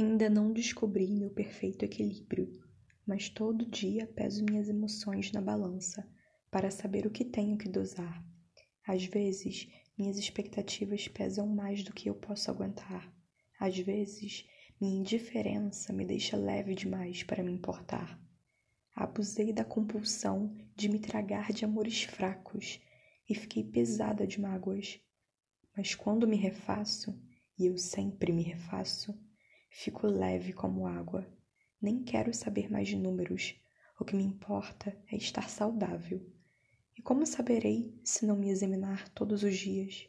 Ainda não descobri meu perfeito equilíbrio, mas todo dia peso minhas emoções na balança para saber o que tenho que dosar. Às vezes, minhas expectativas pesam mais do que eu posso aguentar. Às vezes, minha indiferença me deixa leve demais para me importar. Abusei da compulsão de me tragar de amores fracos e fiquei pesada de mágoas. Mas quando me refaço, e eu sempre me refaço, fico leve como água. Nem quero saber mais de números. O que me importa é estar saudável. E como saberei se não me examinar todos os dias?